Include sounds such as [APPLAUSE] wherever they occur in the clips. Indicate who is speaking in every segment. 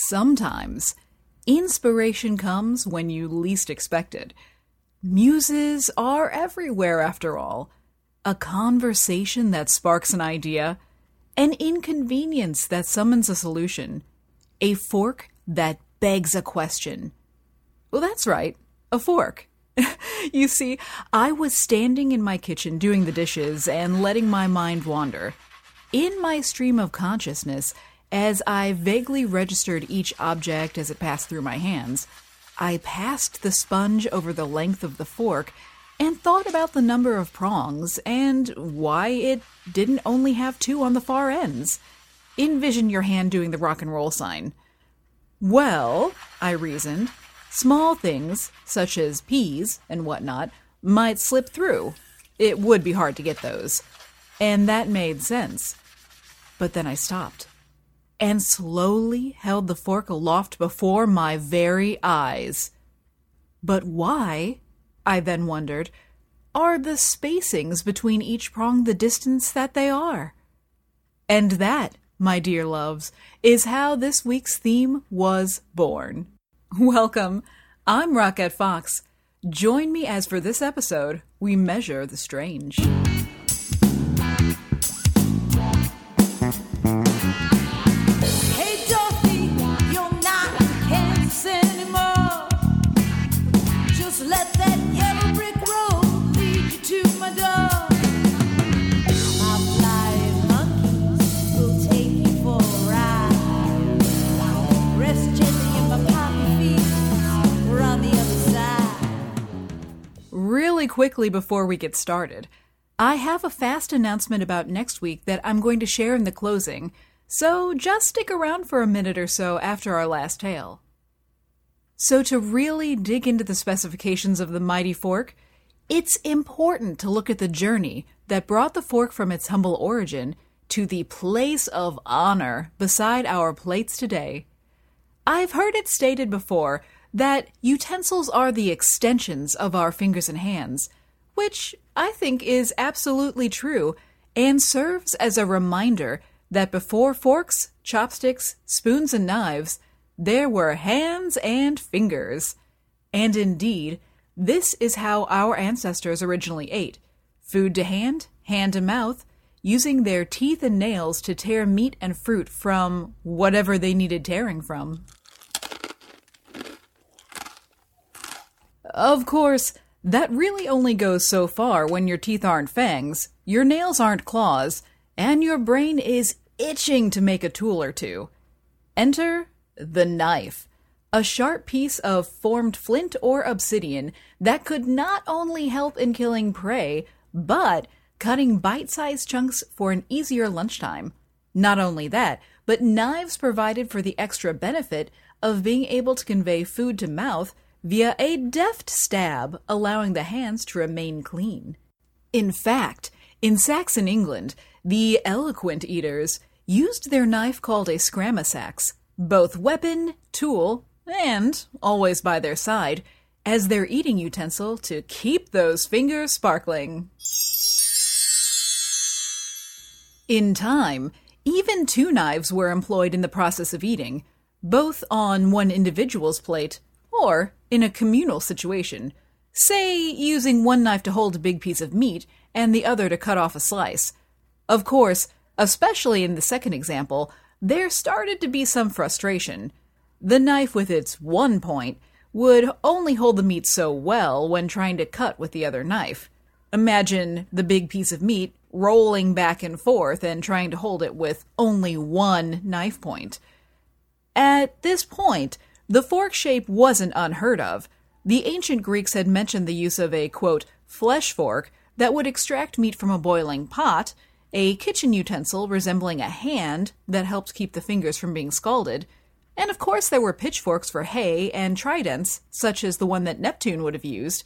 Speaker 1: Sometimes inspiration comes when you least expect it. Muses are everywhere, after all. A conversation that sparks an idea, an inconvenience that summons a solution, a fork that begs a question. Well, that's right, a fork. [LAUGHS] you see, I was standing in my kitchen doing the dishes and letting my mind wander. In my stream of consciousness, as I vaguely registered each object as it passed through my hands, I passed the sponge over the length of the fork and thought about the number of prongs and why it didn't only have two on the far ends. Envision your hand doing the rock and roll sign. Well, I reasoned, small things, such as peas and whatnot, might slip through. It would be hard to get those. And that made sense. But then I stopped and slowly held the fork aloft before my very eyes. But why, I then wondered, are the spacings between each prong the distance that they are? And that, my dear loves, is how this week's theme was born. Welcome. I'm Rocket Fox. Join me as for this episode, we measure the strange. Really quickly before we get started. I have a fast announcement about next week that I'm going to share in the closing, so just stick around for a minute or so after our last tale. So, to really dig into the specifications of the mighty fork, it's important to look at the journey that brought the fork from its humble origin to the place of honor beside our plates today. I've heard it stated before that utensils are the extensions of our fingers and hands, which I think is absolutely true and serves as a reminder that before forks, chopsticks, spoons, and knives, there were hands and fingers. And indeed, this is how our ancestors originally ate food to hand, hand to mouth, using their teeth and nails to tear meat and fruit from whatever they needed tearing from. Of course, that really only goes so far when your teeth aren't fangs, your nails aren't claws, and your brain is itching to make a tool or two. Enter the knife, a sharp piece of formed flint or obsidian that could not only help in killing prey, but cutting bite sized chunks for an easier lunchtime. Not only that, but knives provided for the extra benefit of being able to convey food to mouth via a deft stab, allowing the hands to remain clean. In fact, in Saxon England, the eloquent eaters used their knife called a scramasax, both weapon, tool, and, always by their side, as their eating utensil to keep those fingers sparkling. In time, even two knives were employed in the process of eating, both on one individual's plate or in a communal situation, say using one knife to hold a big piece of meat and the other to cut off a slice. Of course, especially in the second example, there started to be some frustration. The knife with its one point would only hold the meat so well when trying to cut with the other knife. Imagine the big piece of meat rolling back and forth and trying to hold it with only one knife point. At this point, the fork shape wasn't unheard of. The ancient Greeks had mentioned the use of a, quote, flesh fork that would extract meat from a boiling pot, a kitchen utensil resembling a hand that helped keep the fingers from being scalded, and of course there were pitchforks for hay and tridents, such as the one that Neptune would have used.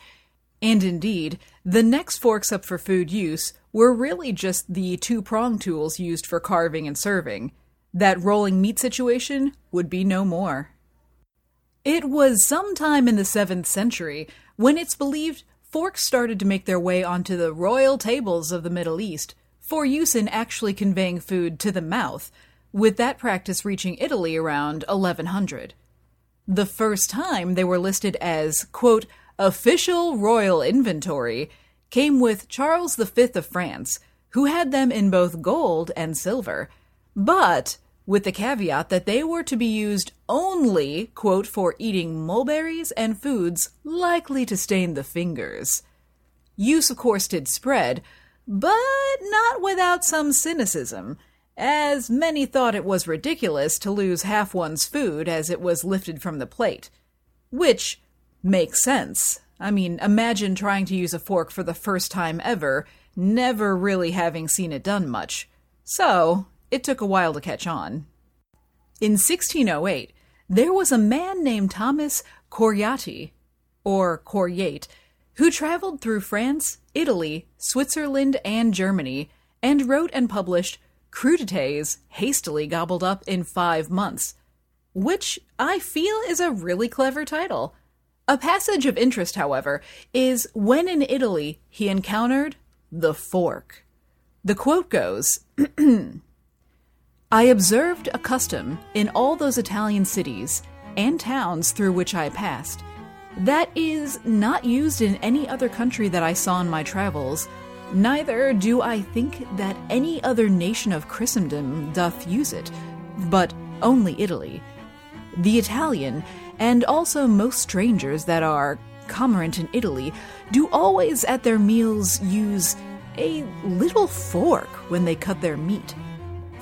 Speaker 1: And indeed, the next forks up for food use were really just the two prong tools used for carving and serving. That rolling meat situation would be no more. It was sometime in the 7th century when it's believed forks started to make their way onto the royal tables of the Middle East for use in actually conveying food to the mouth, with that practice reaching Italy around 1100. The first time they were listed as, quote, official royal inventory came with Charles V of France, who had them in both gold and silver, but with the caveat that they were to be used only, quote, for eating mulberries and foods likely to stain the fingers. Use, of course, did spread, but not without some cynicism, as many thought it was ridiculous to lose half one's food as it was lifted from the plate. Which makes sense. I mean, imagine trying to use a fork for the first time ever, never really having seen it done much. So, it took a while to catch on. In 1608, there was a man named Thomas Coryati, or Coryate, who traveled through France, Italy, Switzerland, and Germany, and wrote and published crudités hastily gobbled up in five months, which I feel is a really clever title. A passage of interest, however, is when in Italy he encountered the fork. The quote goes [CLEARS THROAT] I observed a custom in all those Italian cities and towns through which I passed that is not used in any other country that I saw in my travels, neither do I think that any other nation of Christendom doth use it, but only Italy. The Italian, and also most strangers that are commerant in Italy, do always at their meals use a little fork when they cut their meat.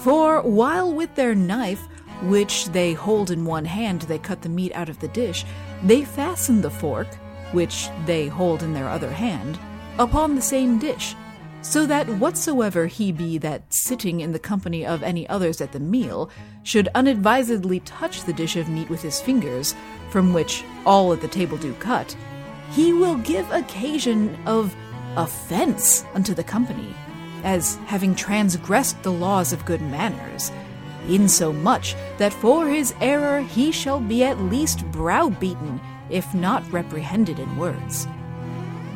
Speaker 1: For while with their knife, which they hold in one hand, they cut the meat out of the dish, they fasten the fork, which they hold in their other hand, upon the same dish, so that whatsoever he be that sitting in the company of any others at the meal should unadvisedly touch the dish of meat with his fingers, from which all at the table do cut, he will give occasion of offense unto the company as having transgressed the laws of good manners, insomuch that for his error he shall be at least browbeaten, if not reprehended in words.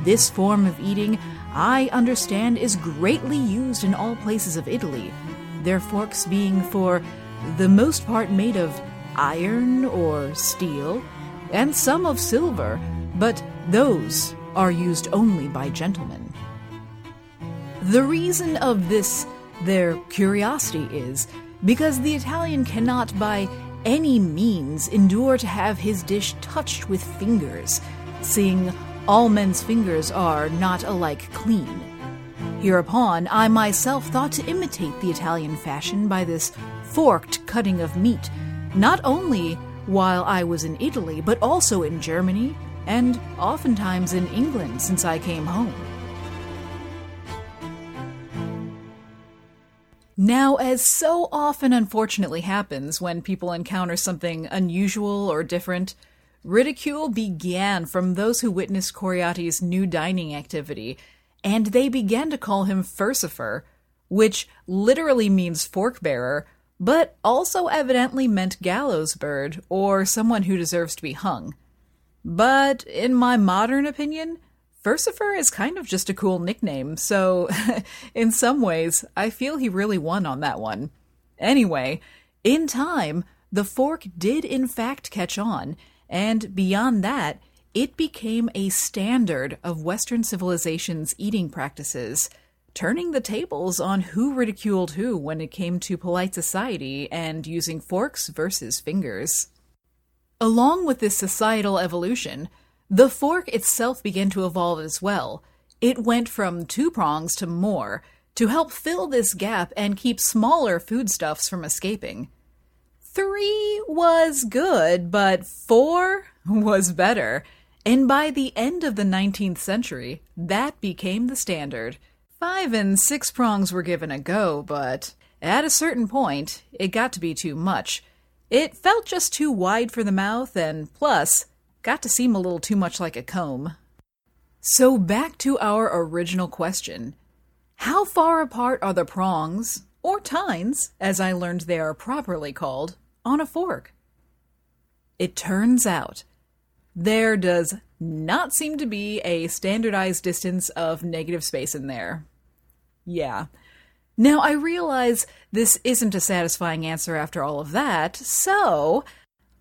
Speaker 1: This form of eating, I understand, is greatly used in all places of Italy, their forks being for the most part made of iron or steel, and some of silver, but those are used only by gentlemen. The reason of this their curiosity is because the Italian cannot by any means endure to have his dish touched with fingers, seeing all men's fingers are not alike clean. Hereupon, I myself thought to imitate the Italian fashion by this forked cutting of meat, not only while I was in Italy, but also in Germany, and oftentimes in England since I came home. Now, as so often unfortunately happens when people encounter something unusual or different, ridicule began from those who witnessed Coryati's new dining activity, and they began to call him Furcifer, which literally means fork bearer, but also evidently meant gallows bird or someone who deserves to be hung. But in my modern opinion, Furcifer is kind of just a cool nickname, so [LAUGHS] in some ways, I feel he really won on that one. Anyway, in time, the fork did in fact catch on, and beyond that, it became a standard of Western civilization's eating practices, turning the tables on who ridiculed who when it came to polite society and using forks versus fingers. Along with this societal evolution, the fork itself began to evolve as well. It went from two prongs to more to help fill this gap and keep smaller foodstuffs from escaping. Three was good, but four was better. And by the end of the 19th century, that became the standard. Five and six prongs were given a go, but at a certain point, it got to be too much. It felt just too wide for the mouth, and plus, got to seem a little too much like a comb. So, back to our original question How far apart are the prongs, or tines, as I learned they are properly called, on a fork? It turns out there does not seem to be a standardized distance of negative space in there. Yeah. Now, I realize this isn't a satisfying answer after all of that, so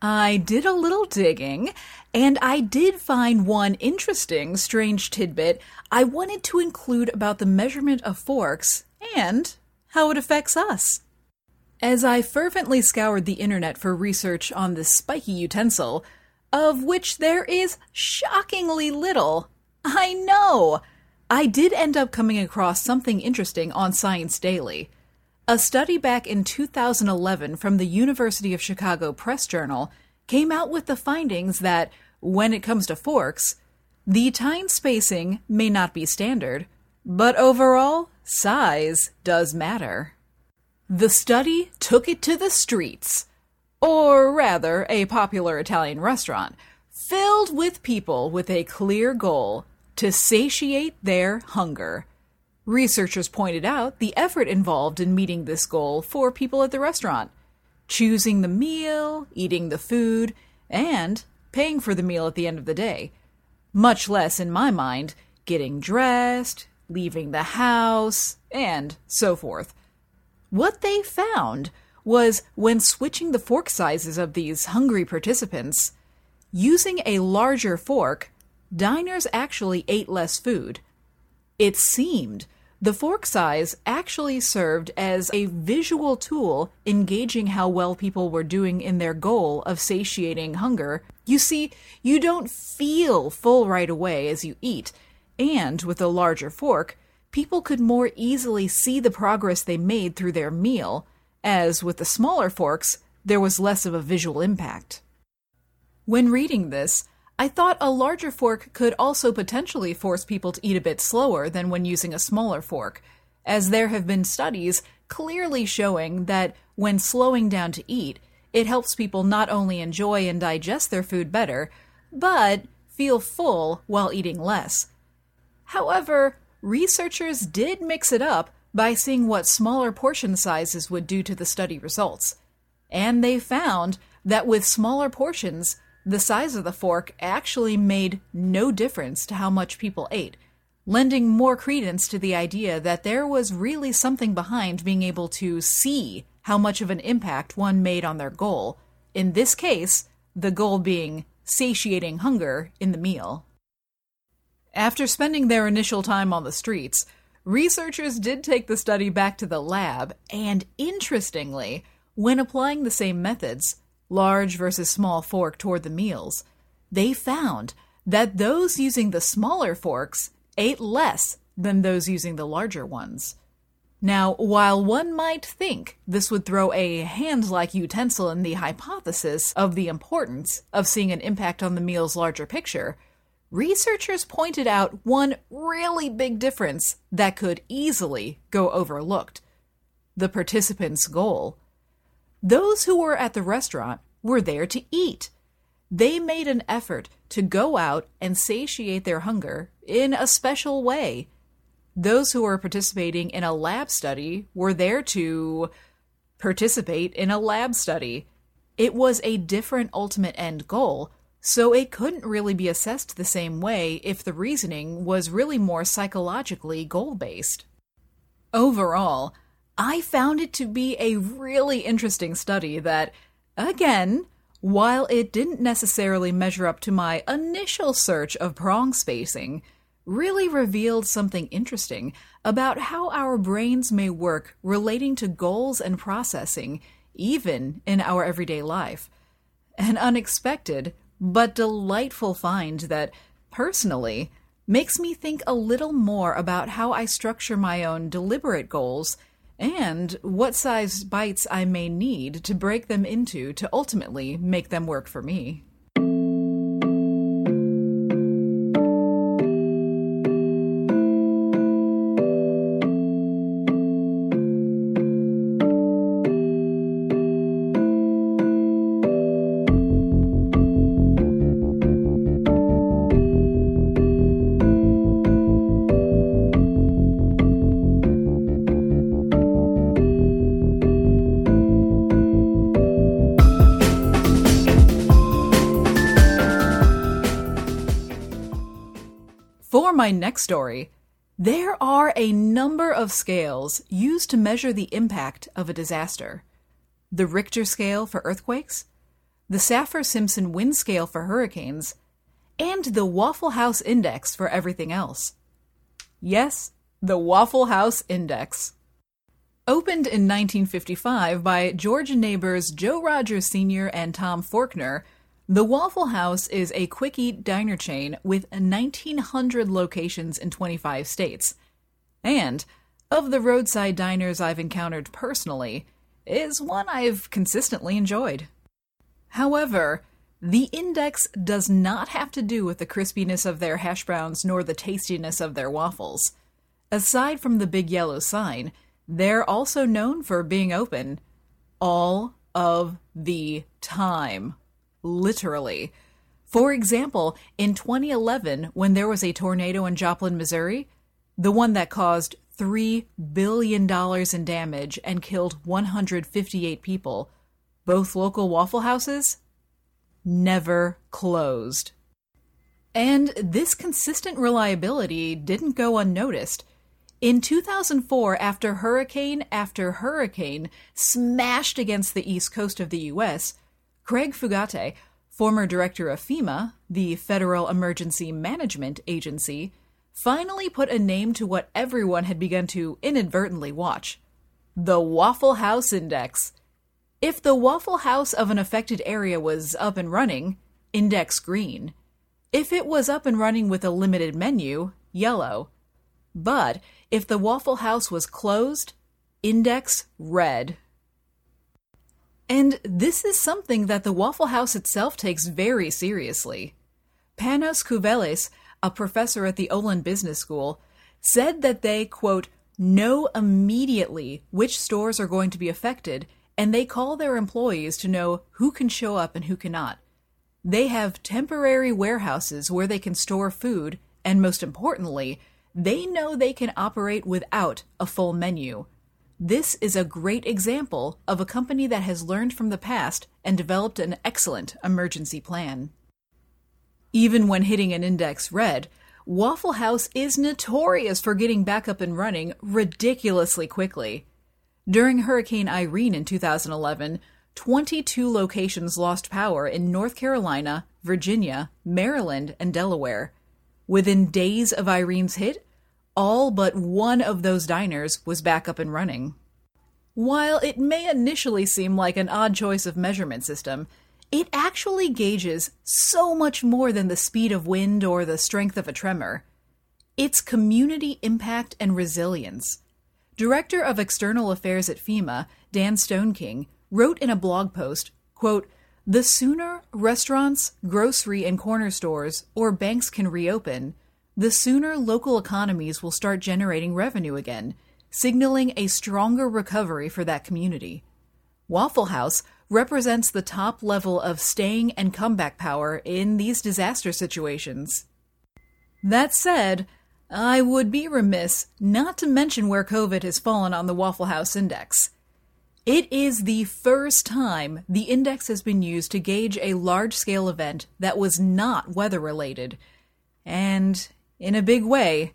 Speaker 1: I did a little digging, and I did find one interesting, strange tidbit I wanted to include about the measurement of forks and how it affects us. As I fervently scoured the internet for research on this spiky utensil, of which there is shockingly little, I know! I did end up coming across something interesting on Science Daily. A study back in 2011 from the University of Chicago Press Journal came out with the findings that, when it comes to forks, the tine spacing may not be standard, but overall, size does matter. The study took it to the streets, or rather, a popular Italian restaurant, filled with people with a clear goal to satiate their hunger. Researchers pointed out the effort involved in meeting this goal for people at the restaurant choosing the meal, eating the food, and paying for the meal at the end of the day. Much less, in my mind, getting dressed, leaving the house, and so forth. What they found was when switching the fork sizes of these hungry participants, using a larger fork, diners actually ate less food. It seemed the fork size actually served as a visual tool engaging how well people were doing in their goal of satiating hunger. You see, you don't feel full right away as you eat, and with a larger fork, people could more easily see the progress they made through their meal, as with the smaller forks, there was less of a visual impact. When reading this, I thought a larger fork could also potentially force people to eat a bit slower than when using a smaller fork, as there have been studies clearly showing that when slowing down to eat, it helps people not only enjoy and digest their food better, but feel full while eating less. However, researchers did mix it up by seeing what smaller portion sizes would do to the study results. And they found that with smaller portions, the size of the fork actually made no difference to how much people ate, lending more credence to the idea that there was really something behind being able to see how much of an impact one made on their goal. In this case, the goal being satiating hunger in the meal. After spending their initial time on the streets, researchers did take the study back to the lab, and interestingly, when applying the same methods, large versus small fork toward the meals, they found that those using the smaller forks ate less than those using the larger ones. Now, while one might think this would throw a hand like utensil in the hypothesis of the importance of seeing an impact on the meal's larger picture, researchers pointed out one really big difference that could easily go overlooked the participants' goal. Those who were at the restaurant were there to eat. They made an effort to go out and satiate their hunger in a special way. Those who were participating in a lab study were there to participate in a lab study. It was a different ultimate end goal, so it couldn't really be assessed the same way if the reasoning was really more psychologically goal based. Overall, I found it to be a really interesting study that, again, while it didn't necessarily measure up to my initial search of prong spacing, really revealed something interesting about how our brains may work relating to goals and processing, even in our everyday life. An unexpected but delightful find that, personally, makes me think a little more about how I structure my own deliberate goals and what size bites I may need to break them into to ultimately make them work for me. For my next story, There are a number of scales used to measure the impact of a disaster. The Richter scale for earthquakes, the Saffir Simpson wind scale for hurricanes, and the Waffle House Index for everything else. Yes, the Waffle House Index. Opened in 1955 by Georgia neighbors Joe Rogers Sr. and Tom Forkner, the Waffle House is a quick eat diner chain with 1,900 locations in 25 states. And, of the roadside diners I've encountered personally, is one I've consistently enjoyed. However, the index does not have to do with the crispiness of their hash browns nor the tastiness of their waffles. Aside from the big yellow sign, they're also known for being open all of the time literally. For example, in 2011, when there was a tornado in Joplin, Missouri, the one that caused $3 billion in damage and killed 158 people, both local Waffle Houses never closed. And this consistent reliability didn't go unnoticed. In 2004, after hurricane after hurricane smashed against the east coast of the US, Craig Fugate, former director of FEMA, the Federal Emergency Management Agency, finally put a name to what everyone had begun to inadvertently watch the Waffle House Index. If the Waffle House of an affected area was up and running, index green. If it was up and running with a limited menu, yellow. But if the Waffle House was closed, index red. And this is something that the Waffle House itself takes very seriously. Panos Kouvelis, a professor at the Olin Business School, said that they, quote, know immediately which stores are going to be affected, and they call their employees to know who can show up and who cannot. They have temporary warehouses where they can store food, and most importantly, they know they can operate without a full menu. This is a great example of a company that has learned from the past and developed an excellent emergency plan. Even when hitting an index red, Waffle House is notorious for getting back up and running ridiculously quickly. During Hurricane Irene in 2011, 22 locations lost power in North Carolina, Virginia, Maryland, and Delaware. Within days of Irene's hit, all but one of those diners was back up and running. While it may initially seem like an odd choice of measurement system, it actually gauges so much more than the speed of wind or the strength of a tremor. It's community impact and resilience. Director of External Affairs at FEMA, Dan Stoneking, wrote in a blog post, quote, The sooner restaurants, grocery and corner stores, or banks can reopen, the sooner local economies will start generating revenue again, signaling a stronger recovery for that community. Waffle House represents the top level of staying and comeback power in these disaster situations. That said, I would be remiss not to mention where COVID has fallen on the Waffle House Index. It is the first time the index has been used to gauge a large scale event that was not weather related, and in a big way,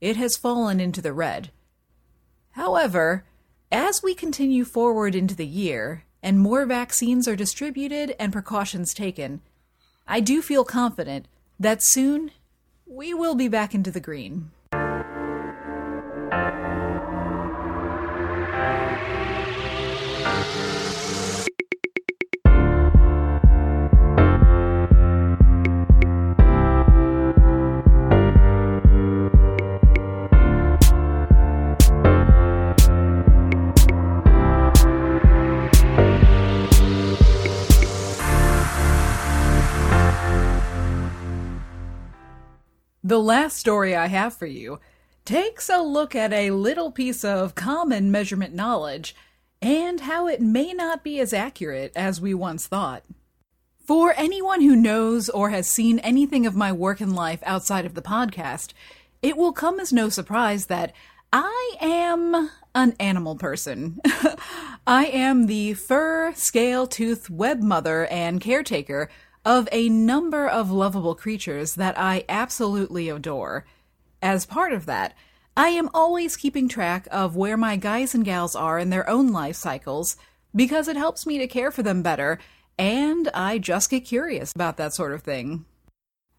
Speaker 1: it has fallen into the red. However, as we continue forward into the year and more vaccines are distributed and precautions taken, I do feel confident that soon we will be back into the green. The last story I have for you takes a look at a little piece of common measurement knowledge and how it may not be as accurate as we once thought. For anyone who knows or has seen anything of my work in life outside of the podcast, it will come as no surprise that I am an animal person. [LAUGHS] I am the fur, scale, tooth, web mother and caretaker of a number of lovable creatures that I absolutely adore. As part of that, I am always keeping track of where my guys and gals are in their own life cycles because it helps me to care for them better, and I just get curious about that sort of thing.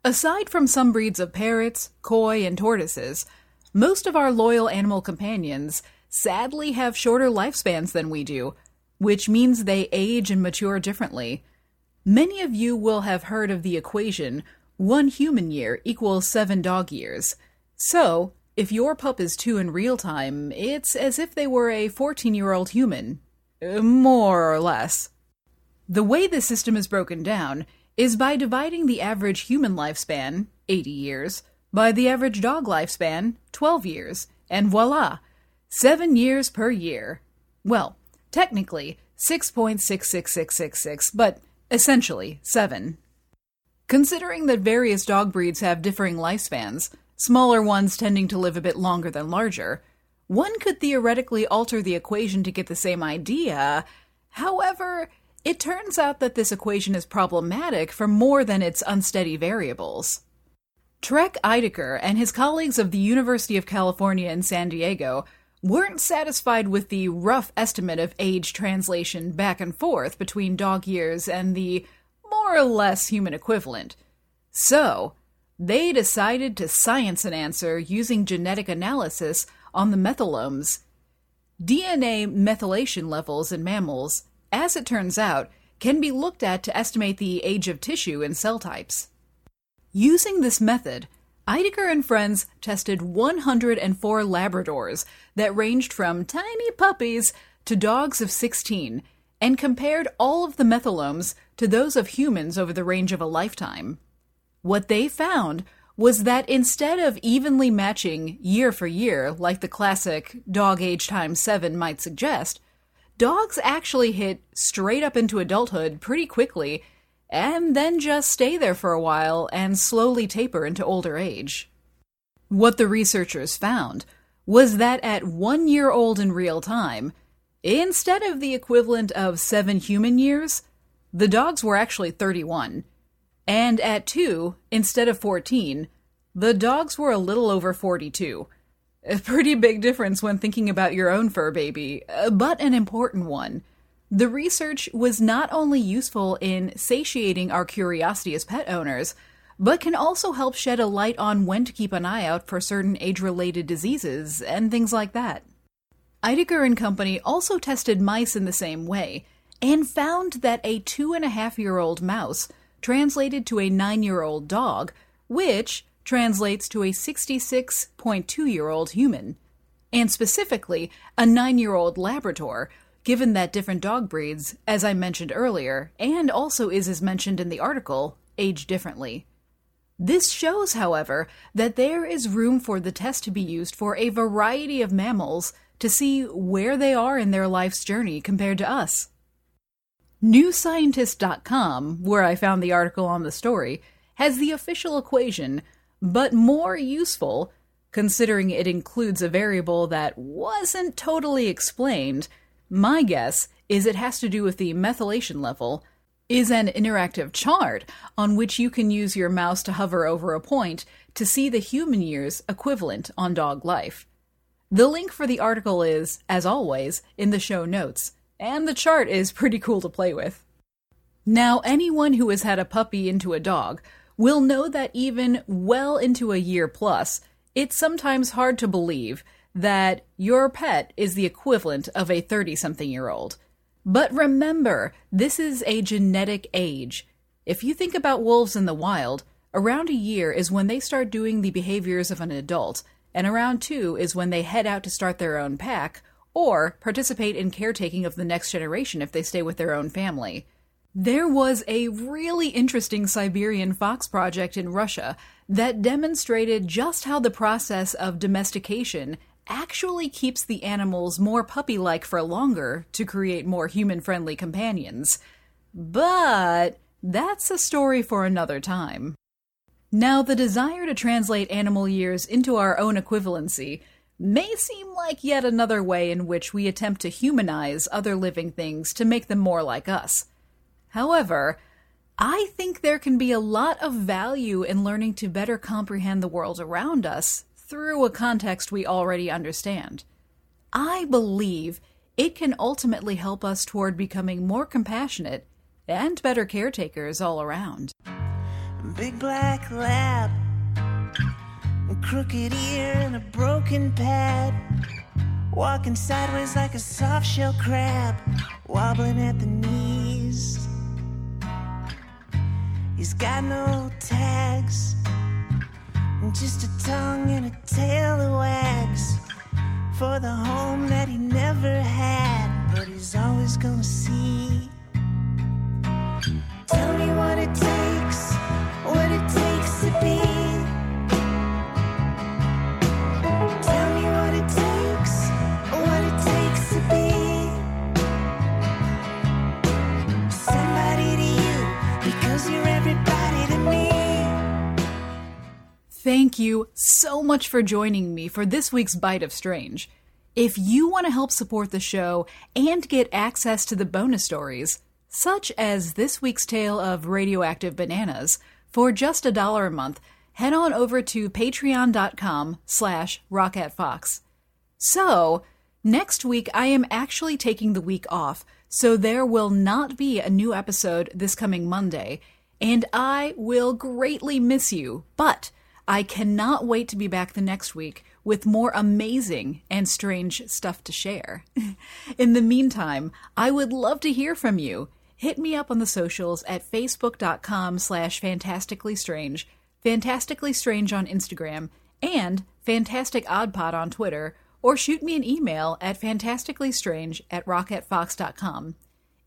Speaker 1: Aside from some breeds of parrots, koi, and tortoises, most of our loyal animal companions sadly have shorter lifespans than we do, which means they age and mature differently. Many of you will have heard of the equation one human year equals seven dog years. So, if your pup is two in real time, it's as if they were a 14 year old human. Uh, more or less. The way the system is broken down is by dividing the average human lifespan, 80 years, by the average dog lifespan, 12 years, and voila, 7 years per year. Well, technically, 6.66666, but essentially 7. Considering that various dog breeds have differing lifespans, smaller ones tending to live a bit longer than larger, one could theoretically alter the equation to get the same idea. However, it turns out that this equation is problematic for more than its unsteady variables. Trey Ideker and his colleagues of the University of California in San Diego weren't satisfied with the rough estimate of age translation back and forth between dog years and the more or less human equivalent. So, they decided to science an answer using genetic analysis on the methylomes. DNA methylation levels in mammals, as it turns out, can be looked at to estimate the age of tissue in cell types. Using this method, Ideker and friends tested 104 Labradors that ranged from tiny puppies to dogs of 16 and compared all of the methylomes to those of humans over the range of a lifetime. What they found was that instead of evenly matching year for year, like the classic dog age times seven might suggest, dogs actually hit straight up into adulthood pretty quickly and then just stay there for a while and slowly taper into older age. What the researchers found was that at one year old in real time, instead of the equivalent of seven human years, the dogs were actually 31 and at 2, instead of 14, the dogs were a little over 42. A pretty big difference when thinking about your own fur baby, uh, but an important one. The research was not only useful in satiating our curiosity as pet owners, but can also help shed a light on when to keep an eye out for certain age related diseases and things like that. Ideker and company also tested mice in the same way and found that a two and a half year old mouse translated to a nine year old dog, which translates to a 66.2 year old human, and specifically a nine year old Labrador, given that different dog breeds, as I mentioned earlier, and also is as mentioned in the article, age differently. This shows, however, that there is room for the test to be used for a variety of mammals to see where they are in their life's journey compared to us. NewScientist.com, where I found the article on the story, has the official equation, but more useful, considering it includes a variable that wasn't totally explained. My guess is it has to do with the methylation level, is an interactive chart on which you can use your mouse to hover over a point to see the human years equivalent on dog life. The link for the article is, as always, in the show notes and the chart is pretty cool to play with. Now, anyone who has had a puppy into a dog will know that even well into a year plus, it's sometimes hard to believe that your pet is the equivalent of a 30 something year old. But remember, this is a genetic age. If you think about wolves in the wild, around a year is when they start doing the behaviors of an adult, and around two is when they head out to start their own pack or participate in caretaking of the next generation if they stay with their own family. There was a really interesting Siberian fox project in Russia that demonstrated just how the process of domestication actually keeps the animals more puppy like for longer to create more human friendly companions. But that's a story for another time. Now, the desire to translate animal years into our own equivalency may seem like yet another way in which we attempt to humanize other living things to make them more like us. However, I think there can be a lot of value in learning to better comprehend the world around us through a context we already understand. I believe it can ultimately help us toward becoming more compassionate and better caretakers all around.
Speaker 2: Big black lab, crooked ear and a broken pad. Walking sideways like a soft shell crab, wobbling at the knees. He's got no tags, just a tongue and a tail that wags for the home that he never had, but he's always gonna see.
Speaker 1: Thank you so much for joining me for this week's Bite of Strange. If you want to help support the show and get access to the bonus stories, such as this week's tale of radioactive bananas, for just a dollar a month, head on over to patreon.com slash rocketfox. So, next week I am actually taking the week off, so there will not be a new episode this coming Monday, and I will greatly miss you, but I cannot wait to be back the next week with more amazing and strange stuff to share. [LAUGHS] In the meantime, I would love to hear from you. Hit me up on the socials at facebook.com slash fantastically strange, fantastically strange on Instagram, and Fantastic Odd on Twitter, or shoot me an email at fantasticallystrange at rocketfox.com.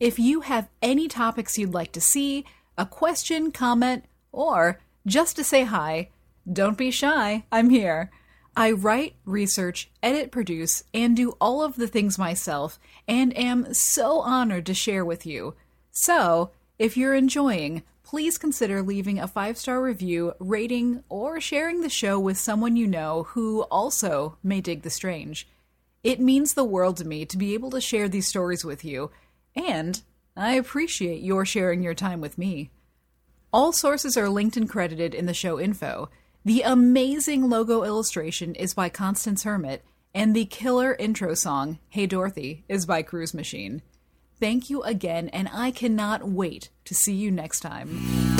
Speaker 1: If you have any topics you'd like to see, a question, comment, or just to say hi, don't be shy, I'm here. I write, research, edit, produce, and do all of the things myself, and am so honored to share with you. So, if you're enjoying, please consider leaving a five star review, rating, or sharing the show with someone you know who also may dig the strange. It means the world to me to be able to share these stories with you, and I appreciate your sharing your time with me. All sources are linked and credited in the show info. The amazing logo illustration is by Constance Hermit, and the killer intro song, Hey Dorothy, is by Cruise Machine. Thank you again, and I cannot wait to see you next time.